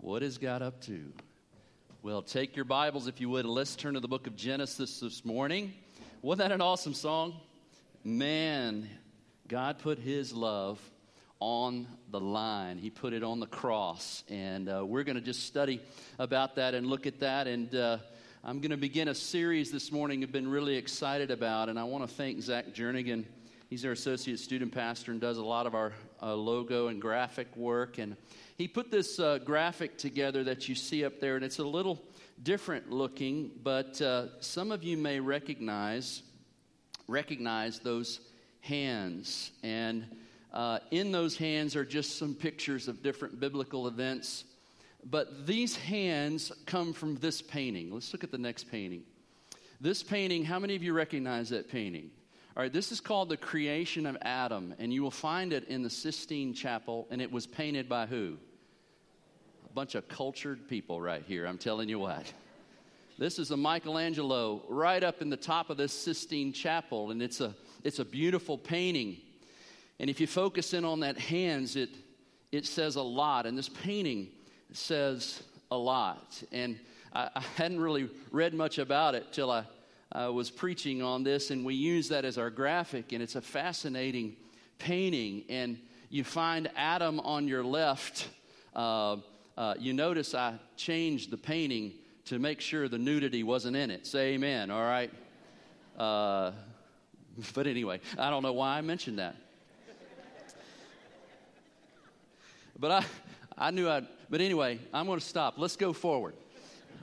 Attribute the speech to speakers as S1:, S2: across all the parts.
S1: What is God up to? Well, take your Bibles, if you would, and let's turn to the book of Genesis this morning. Wasn't that an awesome song? Man, God put His love on the line. He put it on the cross. And uh, we're going to just study about that and look at that. And uh, I'm going to begin a series this morning I've been really excited about. And I want to thank Zach Jernigan. He's our associate student pastor and does a lot of our uh, logo and graphic work. And he put this uh, graphic together that you see up there, and it's a little different looking, but uh, some of you may recognize recognize those hands. And uh, in those hands are just some pictures of different biblical events. But these hands come from this painting. Let's look at the next painting. This painting, how many of you recognize that painting? All right, this is called The Creation of Adam, and you will find it in the Sistine Chapel, and it was painted by who? A bunch of cultured people right here, I'm telling you what. This is a Michelangelo right up in the top of this Sistine Chapel, and it's a, it's a beautiful painting. And if you focus in on that hands, it, it says a lot, and this painting says a lot. And I, I hadn't really read much about it till I uh, was preaching on this, and we use that as our graphic, and it's a fascinating painting. And you find Adam on your left. Uh, uh, you notice I changed the painting to make sure the nudity wasn't in it. Say amen, all right? Uh, but anyway, I don't know why I mentioned that. But I, I knew I'd, but anyway, I'm going to stop. Let's go forward.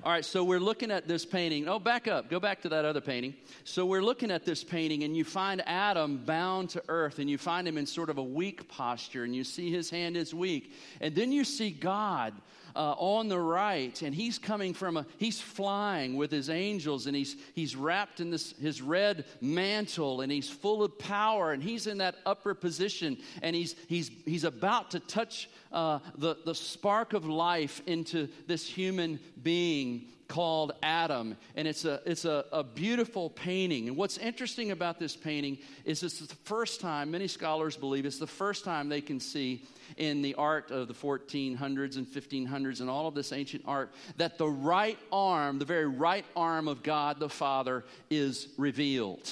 S1: All right, so we're looking at this painting. Oh, back up. Go back to that other painting. So we're looking at this painting, and you find Adam bound to earth, and you find him in sort of a weak posture, and you see his hand is weak. And then you see God uh, on the right, and he's coming from a, he's flying with his angels, and he's, he's wrapped in this, his red mantle, and he's full of power, and he's in that upper position, and he's, he's, he's about to touch uh, the, the spark of life into this human being called Adam, and it's a it's a, a, beautiful painting. And what's interesting about this painting is it's the first time many scholars believe it's the first time they can see in the art of the 1400s and 1500s and all of this ancient art that the right arm, the very right arm of God the Father, is revealed.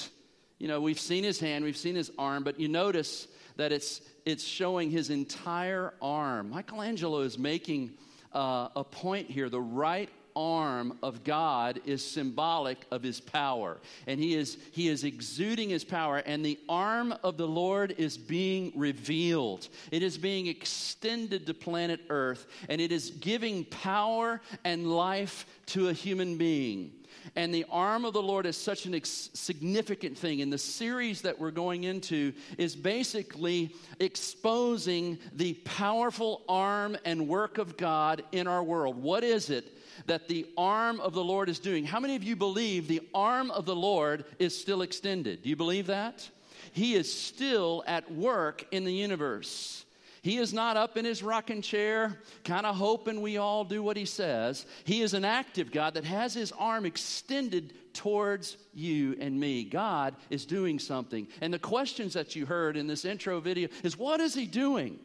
S1: You know, we've seen his hand, we've seen his arm, but you notice that it's it's showing his entire arm. Michelangelo is making uh, a point here. The right arm of God is symbolic of his power. And he is, he is exuding his power, and the arm of the Lord is being revealed. It is being extended to planet Earth, and it is giving power and life to a human being. And the arm of the Lord is such an ex- significant thing. And the series that we're going into is basically exposing the powerful arm and work of God in our world. What is it that the arm of the Lord is doing. How many of you believe the arm of the Lord is still extended? Do you believe that? He is still at work in the universe. He is not up in his rocking chair, kind of hoping we all do what he says. He is an active God that has his arm extended towards you and me. God is doing something. And the questions that you heard in this intro video is what is he doing?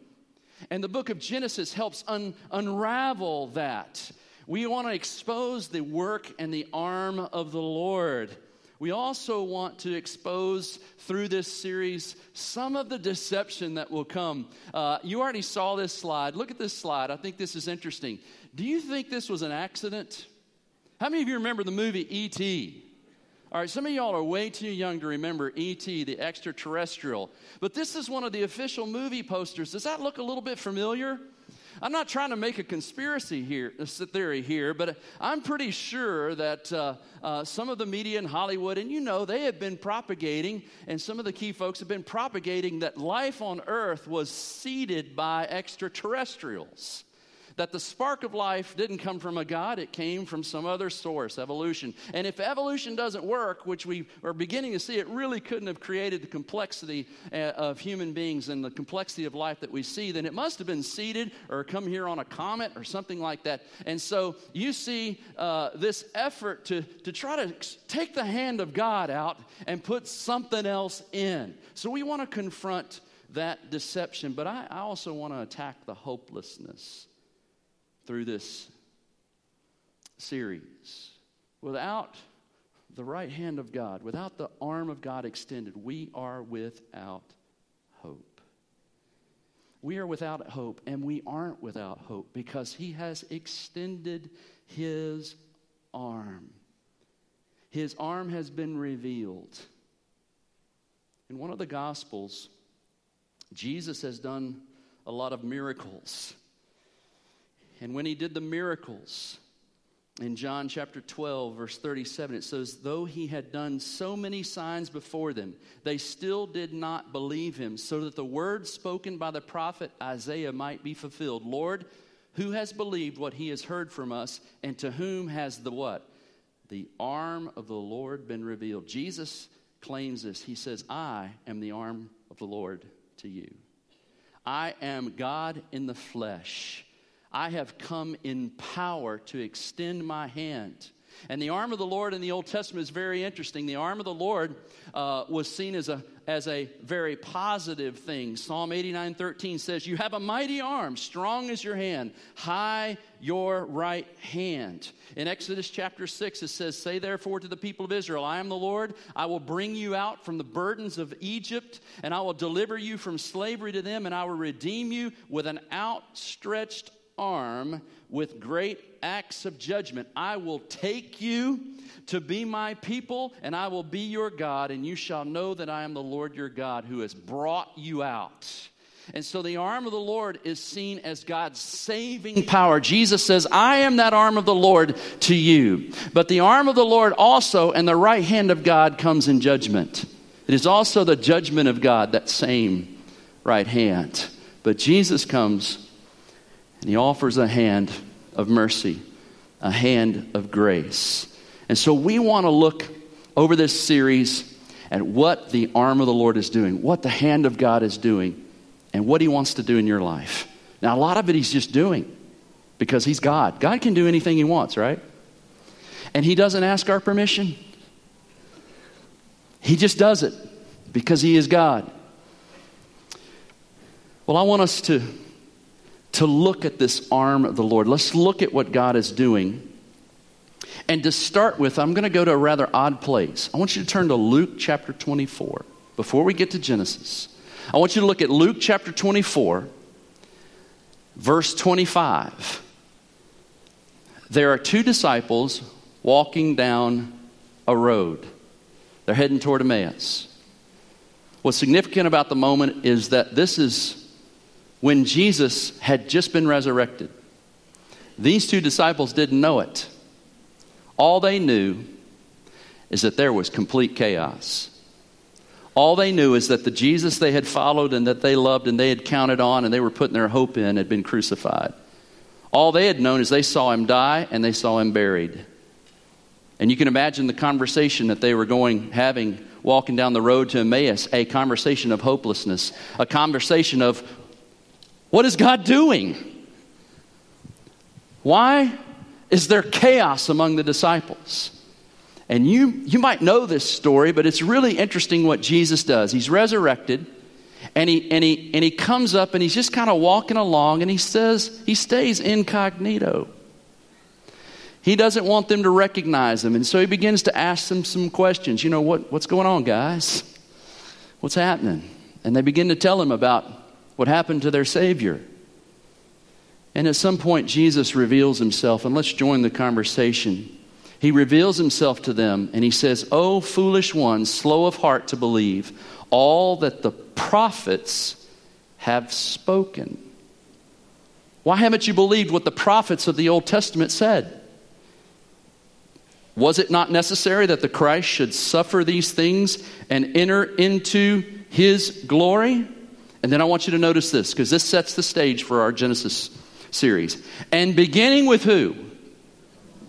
S1: And the book of Genesis helps un- unravel that. We want to expose the work and the arm of the Lord. We also want to expose through this series some of the deception that will come. Uh, you already saw this slide. Look at this slide. I think this is interesting. Do you think this was an accident? How many of you remember the movie E.T.? All right, some of y'all are way too young to remember E.T., the extraterrestrial. But this is one of the official movie posters. Does that look a little bit familiar? I'm not trying to make a conspiracy here, a theory here, but I'm pretty sure that uh, uh, some of the media in Hollywood, and you know, they have been propagating, and some of the key folks have been propagating that life on Earth was seeded by extraterrestrials that the spark of life didn't come from a God, it came from some other source, evolution. And if evolution doesn't work, which we are beginning to see, it really couldn't have created the complexity uh, of human beings and the complexity of life that we see, then it must have been seeded or come here on a comet or something like that. And so you see uh, this effort to, to try to take the hand of God out and put something else in. So we want to confront that deception, but I, I also want to attack the hopelessness through this series. Without the right hand of God, without the arm of God extended, we are without hope. We are without hope, and we aren't without hope because He has extended His arm. His arm has been revealed. In one of the Gospels, Jesus has done a lot of miracles. And when he did the miracles, in John chapter 12, verse 37, it says, Though he had done so many signs before them, they still did not believe him, so that the word spoken by the prophet Isaiah might be fulfilled. Lord, who has believed what he has heard from us, and to whom has the what? The arm of the Lord been revealed. Jesus claims this. He says, I am the arm of the Lord to you. I am God in the flesh. I have come in power to extend my hand. And the arm of the Lord in the Old Testament is very interesting. The arm of the Lord uh, was seen as a, as a very positive thing. Psalm 89 13 says, You have a mighty arm, strong as your hand, high your right hand. In Exodus chapter 6, it says, Say therefore to the people of Israel, I am the Lord. I will bring you out from the burdens of Egypt, and I will deliver you from slavery to them, and I will redeem you with an outstretched arm with great acts of judgment. I will take you to be my people, and I will be your God, and you shall know that I am the Lord your God who has brought you out. And so the arm of the Lord is seen as God's saving power. Jesus says, I am that arm of the Lord to you. But the arm of the Lord also and the right hand of God comes in judgment. It is also the judgment of God, that same right hand. But Jesus comes and he offers a hand of mercy, a hand of grace. And so we want to look over this series at what the arm of the Lord is doing, what the hand of God is doing, and what he wants to do in your life. Now, a lot of it he's just doing because he's God. God can do anything he wants, right? And he doesn't ask our permission. He just does it because he is God. Well, I want us to to look at this arm of the Lord. Let's look at what God is doing. And to start with, I'm going to go to a rather odd place. I want you to turn to Luke chapter 24 before we get to Genesis. I want you to look at Luke chapter 24, verse 25. There are two disciples walking down a road, they're heading toward Emmaus. What's significant about the moment is that this is when Jesus had just been resurrected. These two disciples didn't know it. All they knew is that there was complete chaos. All they knew is that the Jesus they had followed and that they loved and they had counted on and they were putting their hope in had been crucified. All they had known is they saw him die and they saw him buried. And you can imagine the conversation that they were going having walking down the road to Emmaus, a conversation of hopelessness, a conversation of what is God doing? Why is there chaos among the disciples? And you, you might know this story, but it's really interesting what Jesus does. He's resurrected, and he, and he, and he comes up and he's just kind of walking along, and he says, he stays incognito. He doesn't want them to recognize him, and so he begins to ask them some questions. You know, what, what's going on, guys? What's happening? And they begin to tell him about what happened to their Savior. And at some point, Jesus reveals himself, and let's join the conversation. He reveals himself to them, and he says, O foolish ones, slow of heart to believe all that the prophets have spoken. Why haven't you believed what the prophets of the Old Testament said? Was it not necessary that the Christ should suffer these things and enter into his glory? And then I want you to notice this because this sets the stage for our Genesis series. And beginning with who?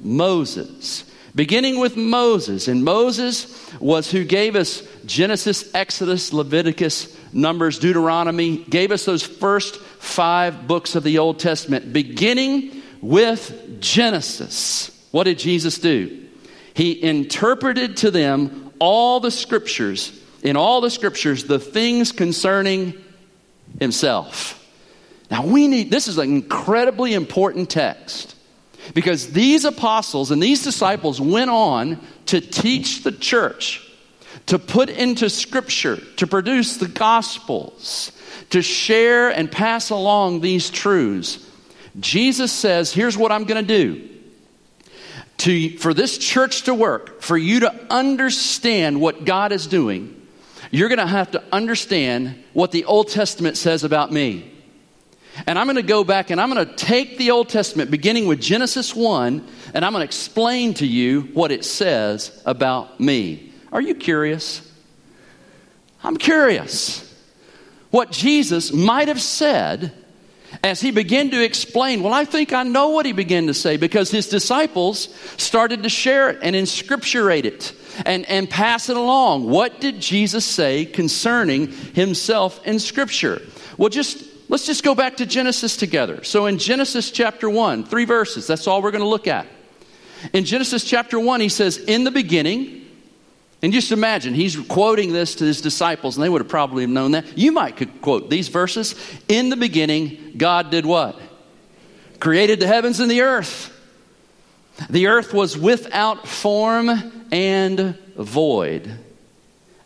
S1: Moses. Beginning with Moses. And Moses was who gave us Genesis, Exodus, Leviticus, Numbers, Deuteronomy, gave us those first five books of the Old Testament. Beginning with Genesis. What did Jesus do? He interpreted to them all the scriptures, in all the scriptures, the things concerning himself. Now, we need, this is an incredibly important text because these apostles and these disciples went on to teach the church, to put into scripture, to produce the gospels, to share and pass along these truths. Jesus says, Here's what I'm going to do. To, for this church to work, for you to understand what God is doing, you're going to have to understand what the Old Testament says about me. And I'm going to go back and I'm going to take the Old Testament, beginning with Genesis 1, and I'm going to explain to you what it says about me. Are you curious? I'm curious. What Jesus might have said as he began to explain. Well, I think I know what he began to say because his disciples started to share it and inscripturate it and, and pass it along. What did Jesus say concerning himself in Scripture? Well, just let's just go back to Genesis together. So in Genesis chapter 1, three verses, that's all we're going to look at. In Genesis chapter 1, he says, In the beginning, and just imagine, he's quoting this to his disciples, and they would have probably known that. You might could quote these verses. In the beginning, God did what? Created the heavens and the earth. The earth was without form and void,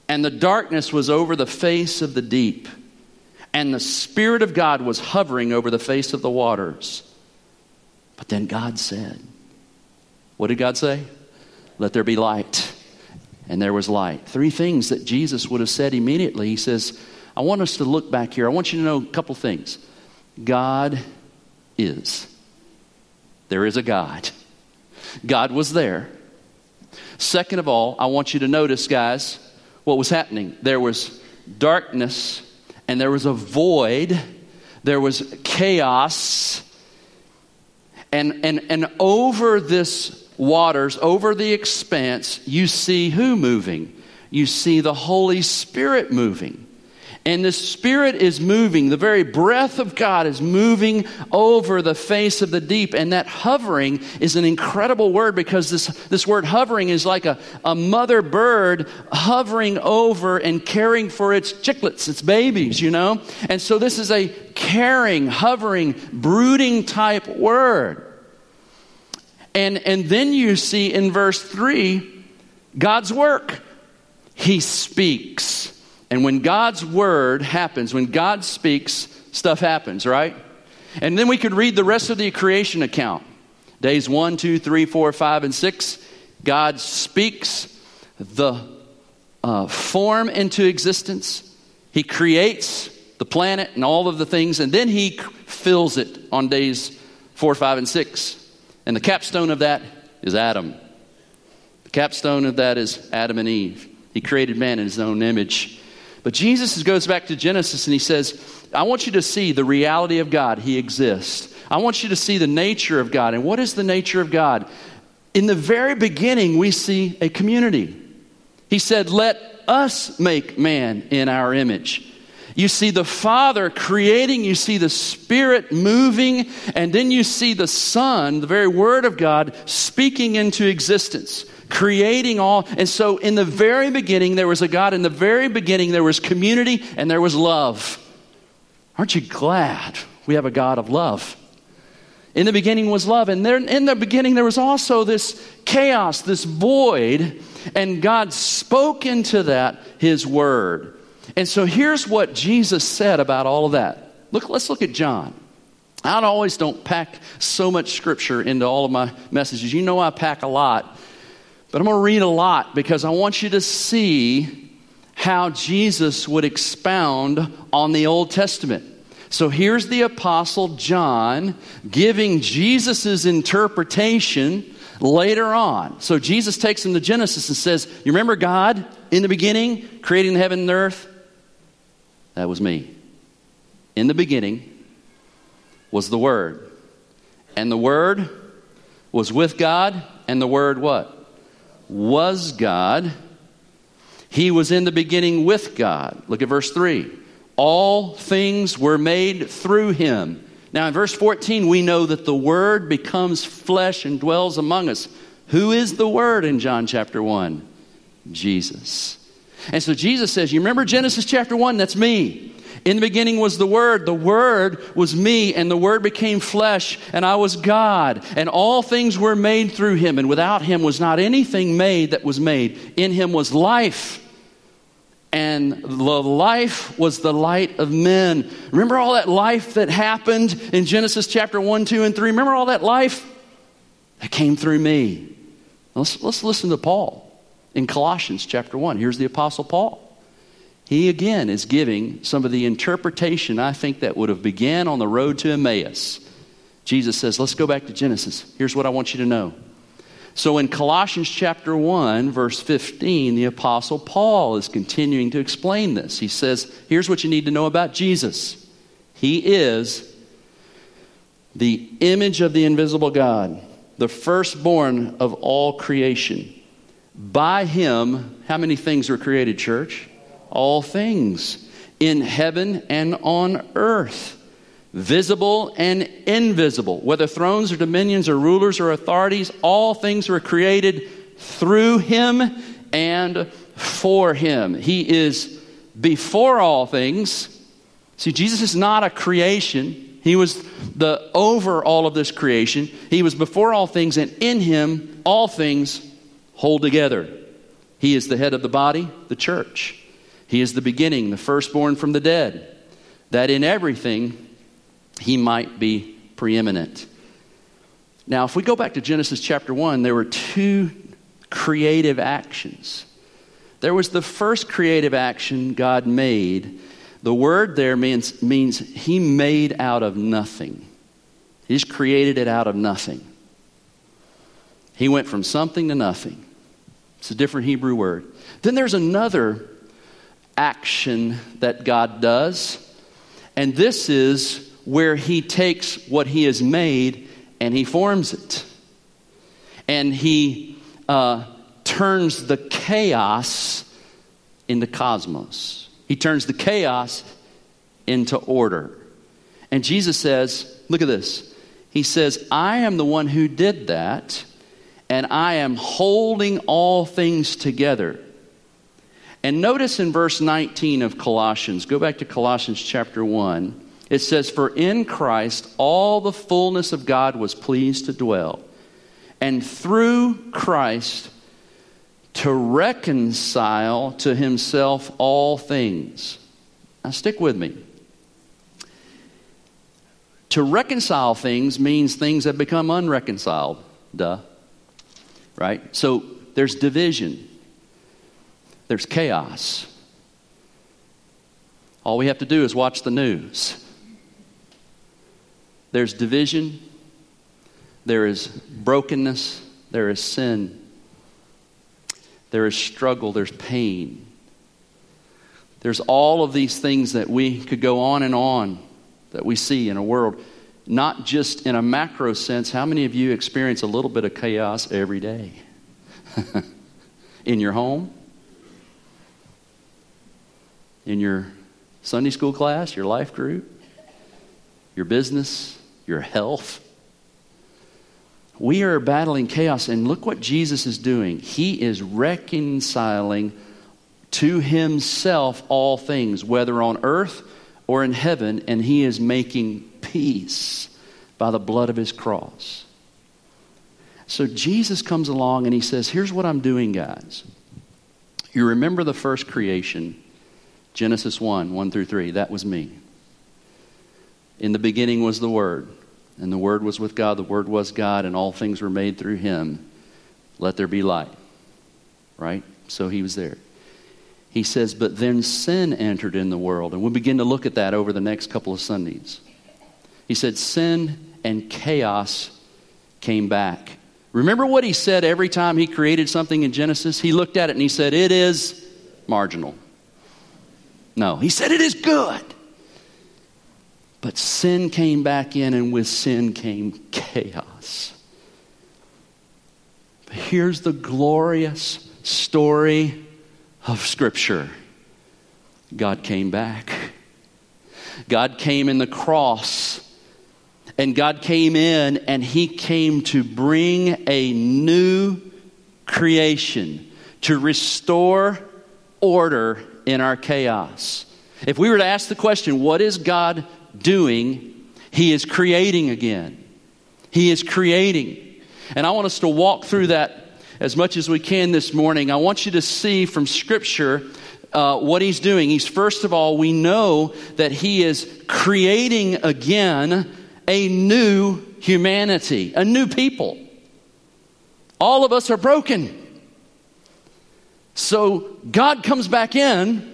S1: and the darkness was over the face of the deep, and the Spirit of God was hovering over the face of the waters. But then God said, What did God say? Let there be light and there was light. Three things that Jesus would have said immediately. He says, I want us to look back here. I want you to know a couple things. God is. There is a God. God was there. Second of all, I want you to notice, guys, what was happening. There was darkness and there was a void, there was chaos. And, and, and over this waters, over the expanse, you see who moving? You see the Holy Spirit moving. And the Spirit is moving. The very breath of God is moving over the face of the deep. And that hovering is an incredible word because this, this word hovering is like a, a mother bird hovering over and caring for its chicklets, its babies, you know? And so this is a caring, hovering, brooding type word. And, and then you see in verse 3 God's work. He speaks. And when God's word happens, when God speaks, stuff happens, right? And then we could read the rest of the creation account. Days 1, 2, 3, 4, 5, and 6. God speaks the uh, form into existence. He creates the planet and all of the things, and then He fills it on days 4, 5, and 6. And the capstone of that is Adam. The capstone of that is Adam and Eve. He created man in his own image. But Jesus goes back to Genesis and he says, I want you to see the reality of God. He exists. I want you to see the nature of God. And what is the nature of God? In the very beginning, we see a community. He said, Let us make man in our image. You see the Father creating, you see the Spirit moving, and then you see the Son, the very Word of God, speaking into existence, creating all. And so, in the very beginning, there was a God. In the very beginning, there was community and there was love. Aren't you glad we have a God of love? In the beginning was love, and there, in the beginning, there was also this chaos, this void, and God spoke into that His Word. And so here's what Jesus said about all of that. Look, let's look at John. I always don't pack so much scripture into all of my messages. You know I pack a lot, but I'm going to read a lot because I want you to see how Jesus would expound on the Old Testament. So here's the Apostle John giving Jesus' interpretation later on. So Jesus takes him to Genesis and says, You remember God in the beginning, creating the heaven and earth? That was me. In the beginning was the Word. And the Word was with God, and the Word what? Was God. He was in the beginning with God. Look at verse 3. All things were made through him. Now, in verse 14, we know that the Word becomes flesh and dwells among us. Who is the Word in John chapter 1? Jesus. And so Jesus says, You remember Genesis chapter 1? That's me. In the beginning was the Word. The Word was me, and the Word became flesh, and I was God. And all things were made through Him, and without Him was not anything made that was made. In Him was life, and the life was the light of men. Remember all that life that happened in Genesis chapter 1, 2, and 3? Remember all that life that came through me? Let's, let's listen to Paul in Colossians chapter 1. Here's the Apostle Paul. He again is giving some of the interpretation I think that would have began on the road to Emmaus. Jesus says, let's go back to Genesis. Here's what I want you to know. So in Colossians chapter 1, verse 15, the Apostle Paul is continuing to explain this. He says, here's what you need to know about Jesus He is the image of the invisible God, the firstborn of all creation. By him, how many things were created, church? All things in heaven and on earth, visible and invisible, whether thrones or dominions or rulers or authorities, all things were created through him and for him. He is before all things. See, Jesus is not a creation. He was the over all of this creation. He was before all things, and in him all things hold together. He is the head of the body, the church. He is the beginning, the firstborn from the dead, that in everything he might be preeminent. Now, if we go back to Genesis chapter 1, there were two creative actions. There was the first creative action God made. The word there means, means he made out of nothing. He's created it out of nothing. He went from something to nothing. It's a different Hebrew word. Then there's another action that God does, and this is where He takes what He has made and He forms it. And He uh, turns the chaos into cosmos. He turns the chaos into order. And Jesus says, Look at this. He says, I am the one who did that and I am holding all things together. And notice in verse 19 of Colossians, go back to Colossians chapter 1. It says, For in Christ all the fullness of God was pleased to dwell, and through Christ to reconcile to himself all things. Now, stick with me. To reconcile things means things have become unreconciled. Duh right? So there's division, there's chaos. All we have to do is watch the news. There's division, there is brokenness, there is sin, there is struggle, there's pain. There's all of these things that we could go on and on that we see in a world not just in a macro sense. How many of you experience a little bit of chaos every day? in your home, in your Sunday school class, your life group, your business, your health. We are battling chaos, and look what Jesus is doing. He is reconciling to himself all things, whether on earth or in heaven, and he is making peace by the blood of his cross. So Jesus comes along and he says, Here's what I'm doing, guys. You remember the first creation, Genesis 1 1 through 3. That was me. In the beginning was the Word, and the Word was with God. The Word was God, and all things were made through him. Let there be light. Right? So he was there. He says, But then sin entered in the world. And we'll begin to look at that over the next couple of Sundays. He said, Sin and chaos came back. Remember what he said every time he created something in Genesis? He looked at it and he said, It is marginal. No, he said, It is good. But sin came back in, and with sin came chaos. But here's the glorious story of Scripture God came back. God came in the cross and God came in and He came to bring a new creation, to restore order in our chaos. If we were to ask the question, what is God doing? He is creating again. He is creating. And I want us to walk through that as much as we can this morning. I want you to see from Scripture uh, what He's doing. He's, first of all, we know that He is creating again a new humanity, a new people. All of us are broken. So God comes back in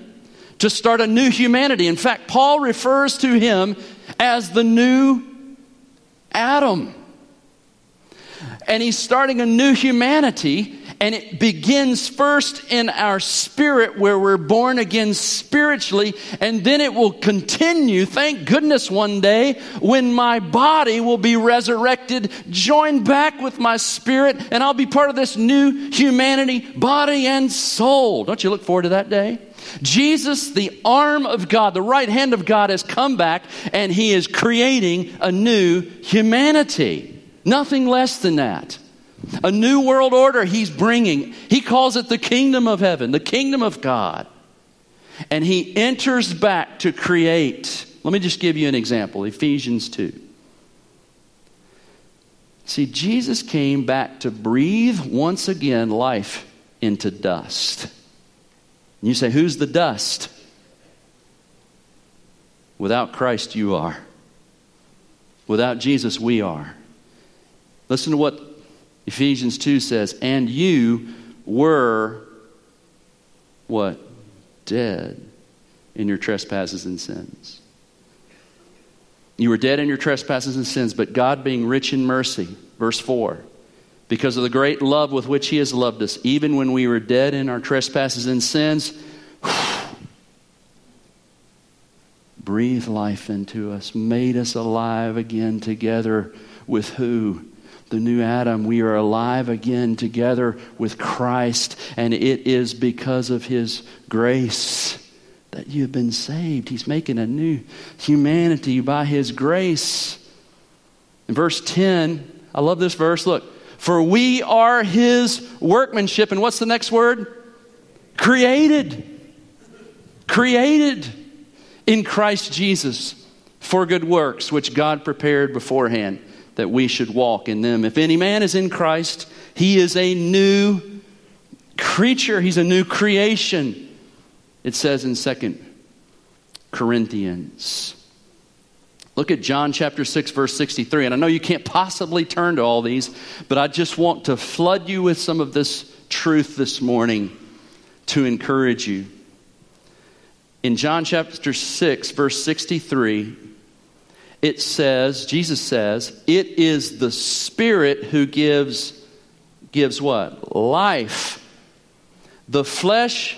S1: to start a new humanity. In fact, Paul refers to him as the new Adam. And he's starting a new humanity and it begins first in our spirit, where we're born again spiritually, and then it will continue, thank goodness, one day when my body will be resurrected, joined back with my spirit, and I'll be part of this new humanity, body and soul. Don't you look forward to that day? Jesus, the arm of God, the right hand of God, has come back and he is creating a new humanity. Nothing less than that. A new world order he's bringing. He calls it the kingdom of heaven, the kingdom of God. And he enters back to create. Let me just give you an example Ephesians 2. See, Jesus came back to breathe once again life into dust. And you say, Who's the dust? Without Christ, you are. Without Jesus, we are. Listen to what Ephesians 2 says, And you were what? Dead in your trespasses and sins. You were dead in your trespasses and sins, but God being rich in mercy, verse 4, because of the great love with which He has loved us, even when we were dead in our trespasses and sins, breathed life into us, made us alive again together with who? The new Adam, we are alive again together with Christ, and it is because of His grace that you've been saved. He's making a new humanity by His grace. In verse 10, I love this verse. Look, for we are His workmanship. And what's the next word? Created. Created in Christ Jesus for good works, which God prepared beforehand that we should walk in them. If any man is in Christ, he is a new creature, he's a new creation. It says in Second Corinthians. Look at John chapter 6, verse 63. And I know you can't possibly turn to all these, but I just want to flood you with some of this truth this morning to encourage you. In John chapter 6, verse 63, it says, Jesus says, it is the Spirit who gives, gives what? Life. The flesh,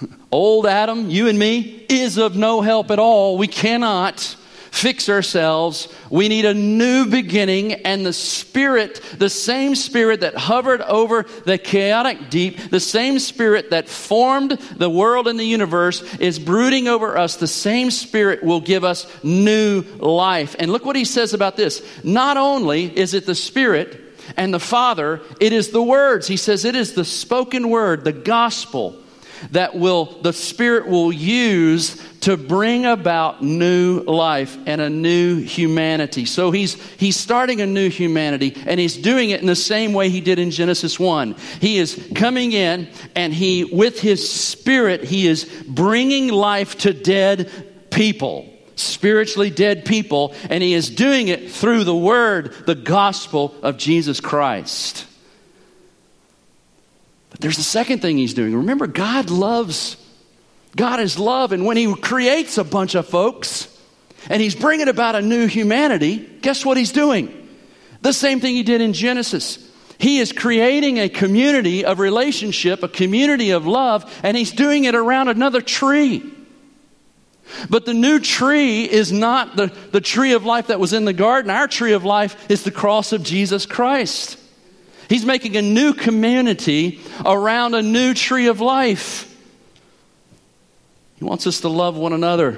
S1: old Adam, you and me, is of no help at all. We cannot fix ourselves. We need a new beginning, and the Spirit, the same Spirit that hovered over the chaotic deep, the same Spirit that formed the world and the universe, is brooding over us. The same Spirit will give us new life. And look what he says about this. Not only is it the Spirit, and the Father, it is the words. He says it is the spoken word, the gospel that will the spirit will use to bring about new life and a new humanity. So he's he's starting a new humanity and he's doing it in the same way he did in Genesis 1. He is coming in and he with his spirit he is bringing life to dead people spiritually dead people, and he is doing it through the word, the gospel of Jesus Christ. But there's the second thing he's doing. Remember, God loves God is love, and when He creates a bunch of folks and He's bringing about a new humanity, guess what He's doing? The same thing He did in Genesis. He is creating a community of relationship, a community of love, and He's doing it around another tree. But the new tree is not the, the tree of life that was in the garden. Our tree of life is the cross of Jesus Christ. He's making a new community around a new tree of life. He wants us to love one another.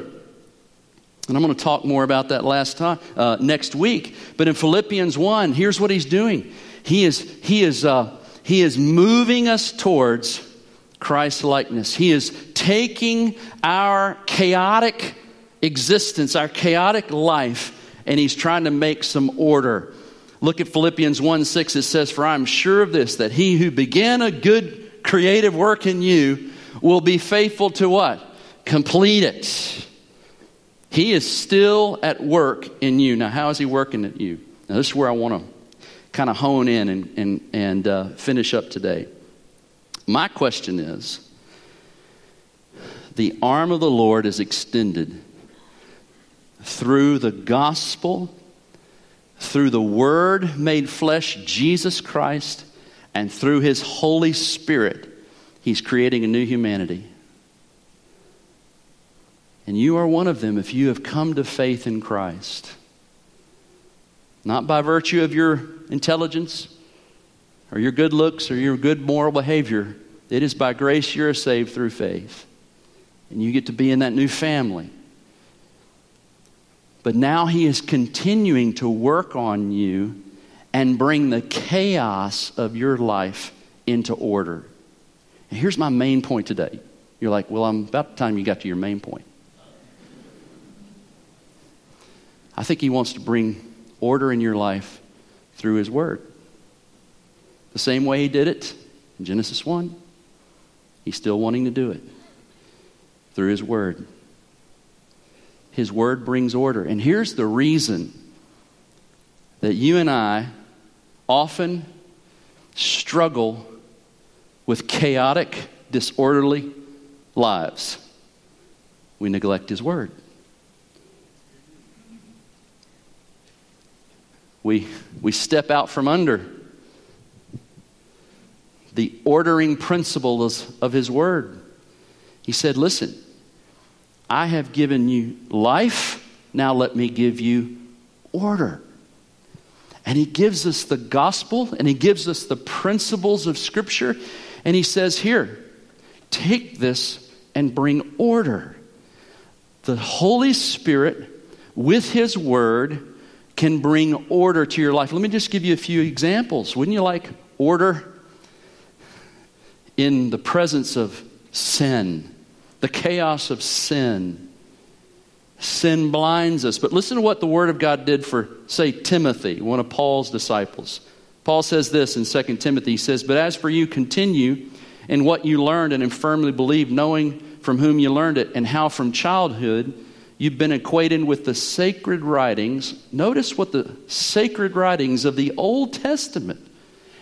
S1: And I'm going to talk more about that last time uh, next week. But in Philippians 1, here's what he's doing. He is, he is, uh, he is moving us towards Christ likeness. He is taking our chaotic existence, our chaotic life, and He's trying to make some order. Look at Philippians 1 6. It says, For I'm sure of this, that He who began a good creative work in you will be faithful to what? Complete it. He is still at work in you. Now, how is He working at you? Now, this is where I want to kind of hone in and, and, and uh, finish up today. My question is the arm of the Lord is extended through the gospel, through the Word made flesh, Jesus Christ, and through His Holy Spirit. He's creating a new humanity. And you are one of them if you have come to faith in Christ. Not by virtue of your intelligence or your good looks or your good moral behavior. It is by grace you're saved through faith. And you get to be in that new family. But now he is continuing to work on you and bring the chaos of your life into order. And here's my main point today. You're like, well, I'm about the time you got to your main point. I think he wants to bring order in your life through his word. The same way he did it in Genesis 1, he's still wanting to do it through his word. His word brings order. And here's the reason that you and I often struggle with chaotic, disorderly lives. We neglect His word. We, we step out from under the ordering principles of His word. He said, Listen, I have given you life, now let me give you order. And he gives us the gospel and he gives us the principles of Scripture. And he says, Here, take this and bring order. The Holy Spirit, with his word, can bring order to your life. Let me just give you a few examples. Wouldn't you like order in the presence of sin? The chaos of sin. Sin blinds us. But listen to what the Word of God did for, say, Timothy, one of Paul's disciples. Paul says this in 2 Timothy. He says, But as for you, continue in what you learned and firmly believe, knowing from whom you learned it, and how from childhood you've been acquainted with the sacred writings. Notice what the sacred writings of the Old Testament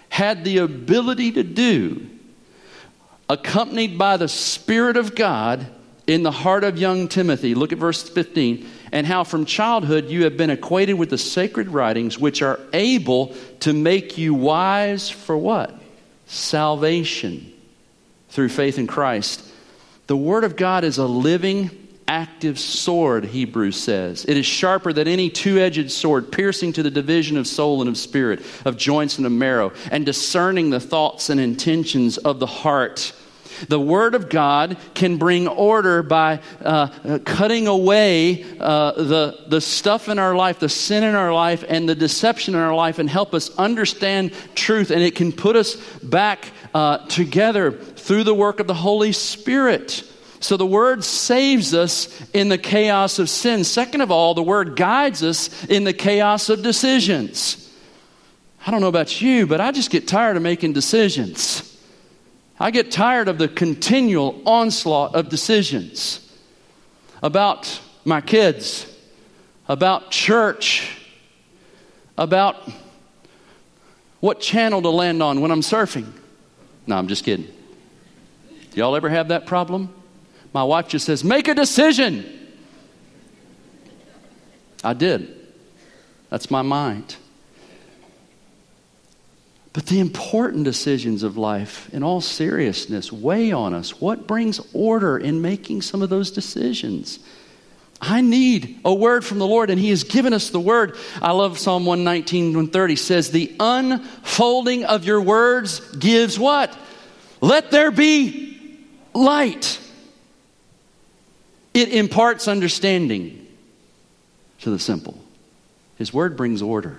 S1: had the ability to do accompanied by the Spirit of God in the heart of young Timothy. Look at verse 15. And how from childhood you have been acquainted with the sacred writings, which are able to make you wise for what? Salvation through faith in Christ. The Word of God is a living, active sword, Hebrews says. It is sharper than any two edged sword, piercing to the division of soul and of spirit, of joints and of marrow, and discerning the thoughts and intentions of the heart. The Word of God can bring order by uh, cutting away uh, the, the stuff in our life, the sin in our life, and the deception in our life, and help us understand truth. And it can put us back uh, together through the work of the Holy Spirit. So the word saves us in the chaos of sin. Second of all, the word guides us in the chaos of decisions. I don't know about you, but I just get tired of making decisions. I get tired of the continual onslaught of decisions about my kids, about church, about what channel to land on when I'm surfing. No, I'm just kidding. Y'all ever have that problem? My wife just says, Make a decision. I did. That's my mind. But the important decisions of life, in all seriousness, weigh on us. What brings order in making some of those decisions? I need a word from the Lord, and He has given us the word. I love Psalm 119, 130 says, The unfolding of your words gives what? Let there be light. It imparts understanding to the simple. His word brings order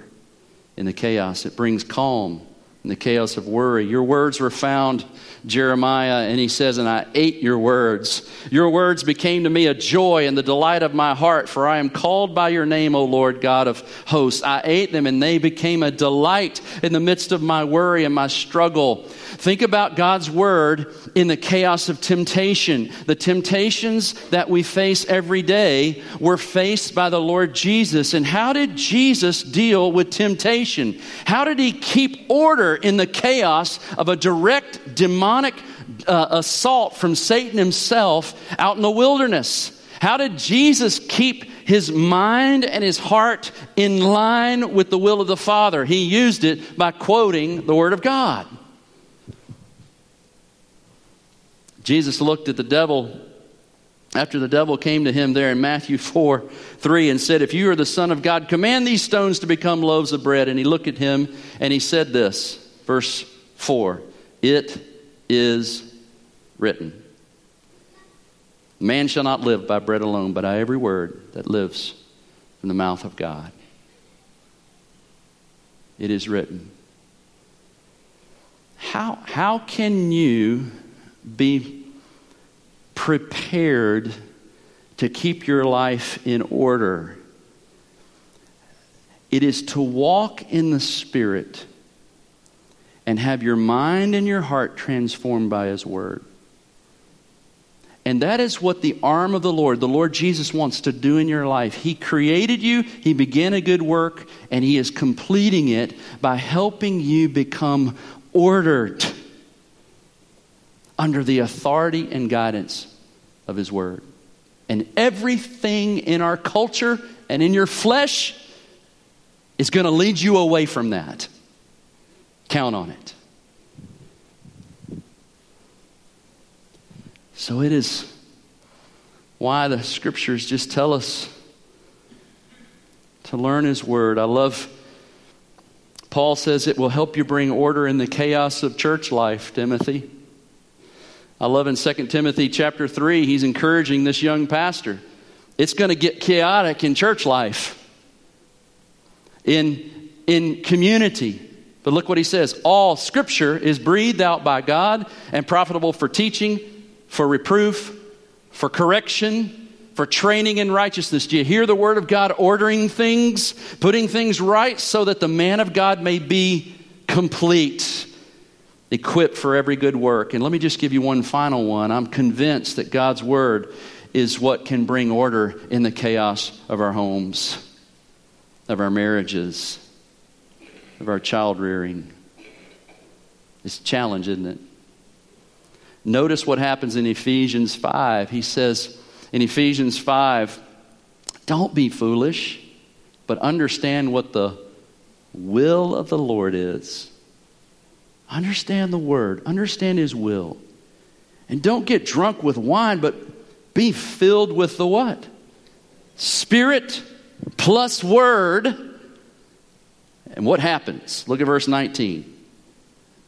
S1: in the chaos, it brings calm in the chaos of worry. Your words were found, Jeremiah, and he says, And I ate your words. Your words became to me a joy and the delight of my heart, for I am called by your name, O Lord God of hosts. I ate them, and they became a delight in the midst of my worry and my struggle. Think about God's word in the chaos of temptation. The temptations that we face every day were faced by the Lord Jesus. And how did Jesus deal with temptation? How did he keep order in the chaos of a direct demonic uh, assault from Satan himself out in the wilderness? How did Jesus keep his mind and his heart in line with the will of the Father? He used it by quoting the Word of God. Jesus looked at the devil after the devil came to him there in Matthew 4 3 and said, If you are the Son of God, command these stones to become loaves of bread. And he looked at him and he said this, verse 4 It is written. Man shall not live by bread alone, but by every word that lives from the mouth of God. It is written. How, how can you be prepared to keep your life in order. It is to walk in the Spirit and have your mind and your heart transformed by His Word. And that is what the arm of the Lord, the Lord Jesus, wants to do in your life. He created you, He began a good work, and He is completing it by helping you become ordered under the authority and guidance of His Word. And everything in our culture and in your flesh is going to lead you away from that. Count on it. So it is why the scriptures just tell us to learn His Word. I love, Paul says it will help you bring order in the chaos of church life, Timothy. I love in 2 Timothy chapter 3, he's encouraging this young pastor. It's going to get chaotic in church life, in, in community. But look what he says all scripture is breathed out by God and profitable for teaching, for reproof, for correction, for training in righteousness. Do you hear the word of God ordering things, putting things right so that the man of God may be complete? equipped for every good work. And let me just give you one final one. I'm convinced that God's word is what can bring order in the chaos of our homes, of our marriages, of our child rearing. It's a challenge, isn't it? Notice what happens in Ephesians 5. He says in Ephesians 5, don't be foolish, but understand what the will of the Lord is. Understand the word, understand his will. And don't get drunk with wine, but be filled with the what? Spirit plus word. And what happens? Look at verse 19.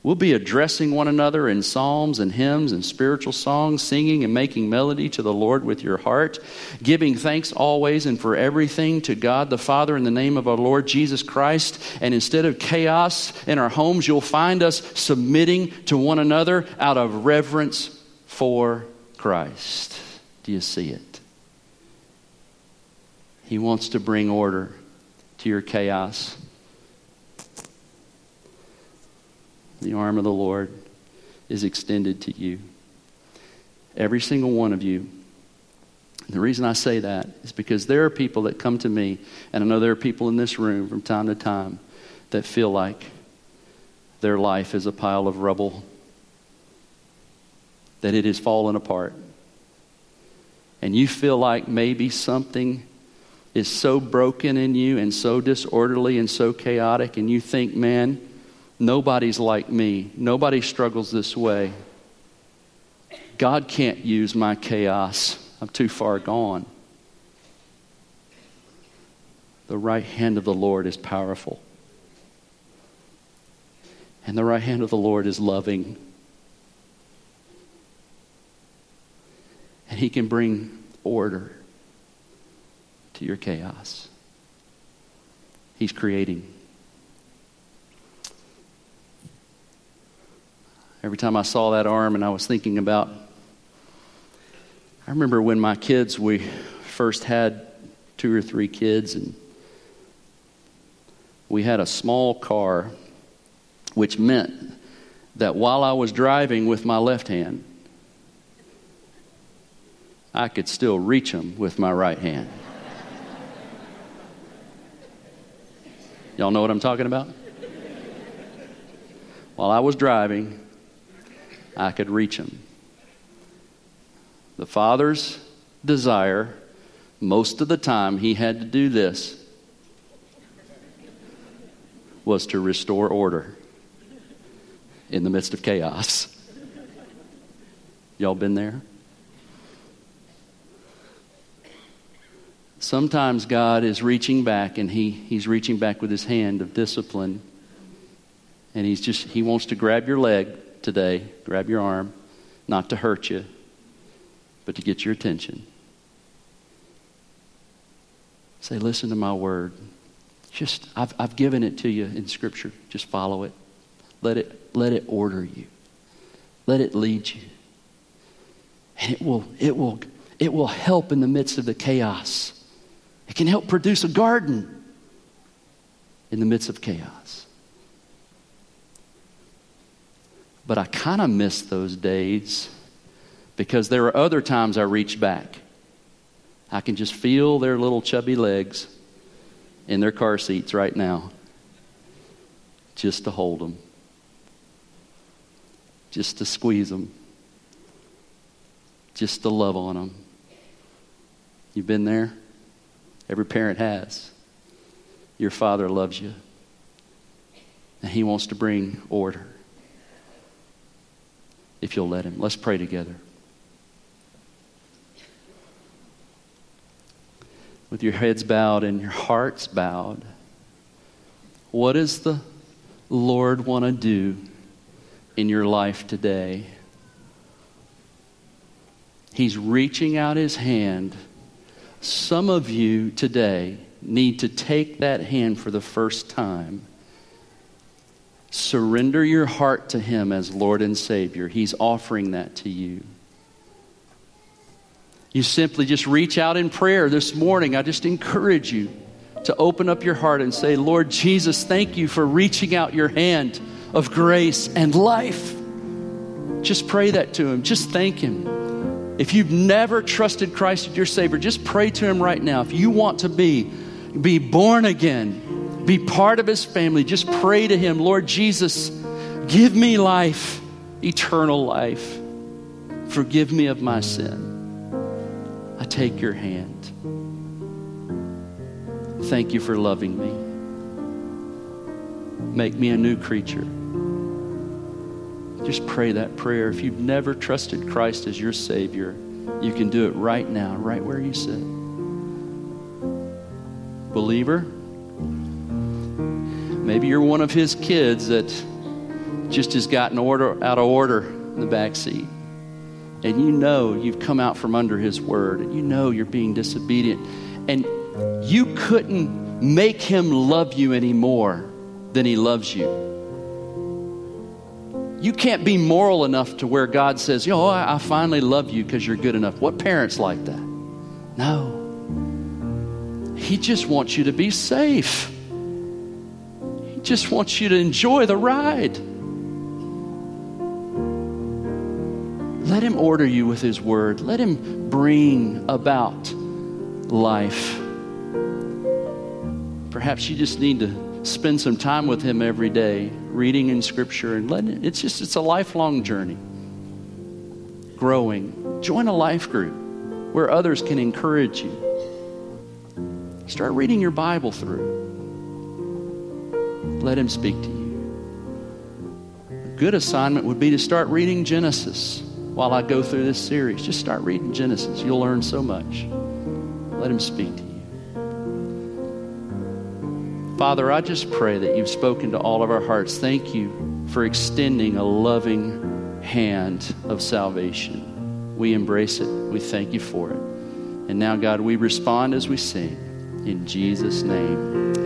S1: We'll be addressing one another in psalms and hymns and spiritual songs, singing and making melody to the Lord with your heart, giving thanks always and for everything to God the Father in the name of our Lord Jesus Christ. And instead of chaos in our homes, you'll find us submitting to one another out of reverence for Christ. Do you see it? He wants to bring order to your chaos. The arm of the Lord is extended to you. Every single one of you. The reason I say that is because there are people that come to me, and I know there are people in this room from time to time that feel like their life is a pile of rubble, that it has fallen apart. And you feel like maybe something is so broken in you and so disorderly and so chaotic, and you think, man, Nobody's like me. Nobody struggles this way. God can't use my chaos. I'm too far gone. The right hand of the Lord is powerful. And the right hand of the Lord is loving. And He can bring order to your chaos. He's creating. Every time I saw that arm, and I was thinking about, I remember when my kids, we first had two or three kids, and we had a small car, which meant that while I was driving with my left hand, I could still reach them with my right hand. Y'all know what I'm talking about? While I was driving, I could reach them. The Father's desire, most of the time, he had to do this, was to restore order in the midst of chaos. Y'all been there? Sometimes God is reaching back and he, he's reaching back with his hand of discipline. And he's just, he wants to grab your leg today, grab your arm, not to hurt you, but to get your attention. Say, listen to my word. Just, I've, I've given it to you in Scripture. Just follow it. Let it, let it order you. Let it lead you. And it will, it will, it will help in the midst of the chaos. It can help produce a garden in the midst of chaos. But I kind of miss those days because there are other times I reach back. I can just feel their little chubby legs in their car seats right now just to hold them, just to squeeze them, just to love on them. You've been there? Every parent has. Your father loves you, and he wants to bring order if you'll let him. Let's pray together. With your heads bowed and your hearts bowed, what does the Lord want to do in your life today? He's reaching out his hand some of you today need to take that hand for the first time. Surrender your heart to Him as Lord and Savior. He's offering that to you. You simply just reach out in prayer this morning. I just encourage you to open up your heart and say, Lord Jesus, thank you for reaching out your hand of grace and life. Just pray that to Him. Just thank Him. If you've never trusted Christ as your Savior, just pray to Him right now. If you want to be, be born again, be part of His family, just pray to Him, Lord Jesus, give me life, eternal life. Forgive me of my sin. I take your hand. Thank you for loving me. Make me a new creature. Just pray that prayer. If you've never trusted Christ as your Savior, you can do it right now, right where you sit. Believer, maybe you're one of his kids that just has gotten order out of order in the back seat. And you know you've come out from under his word, and you know you're being disobedient. And you couldn't make him love you any more than he loves you. You can't be moral enough to where God says, "Yo, I, I finally love you because you're good enough." What parents like that? No. He just wants you to be safe. Just wants you to enjoy the ride. Let him order you with his word. Let him bring about life. Perhaps you just need to spend some time with him every day reading in scripture and letting it, it's just it's a lifelong journey growing join a life group where others can encourage you start reading your bible through let him speak to you a good assignment would be to start reading genesis while i go through this series just start reading genesis you'll learn so much let him speak to you Father, I just pray that you've spoken to all of our hearts. Thank you for extending a loving hand of salvation. We embrace it. We thank you for it. And now, God, we respond as we sing. In Jesus' name.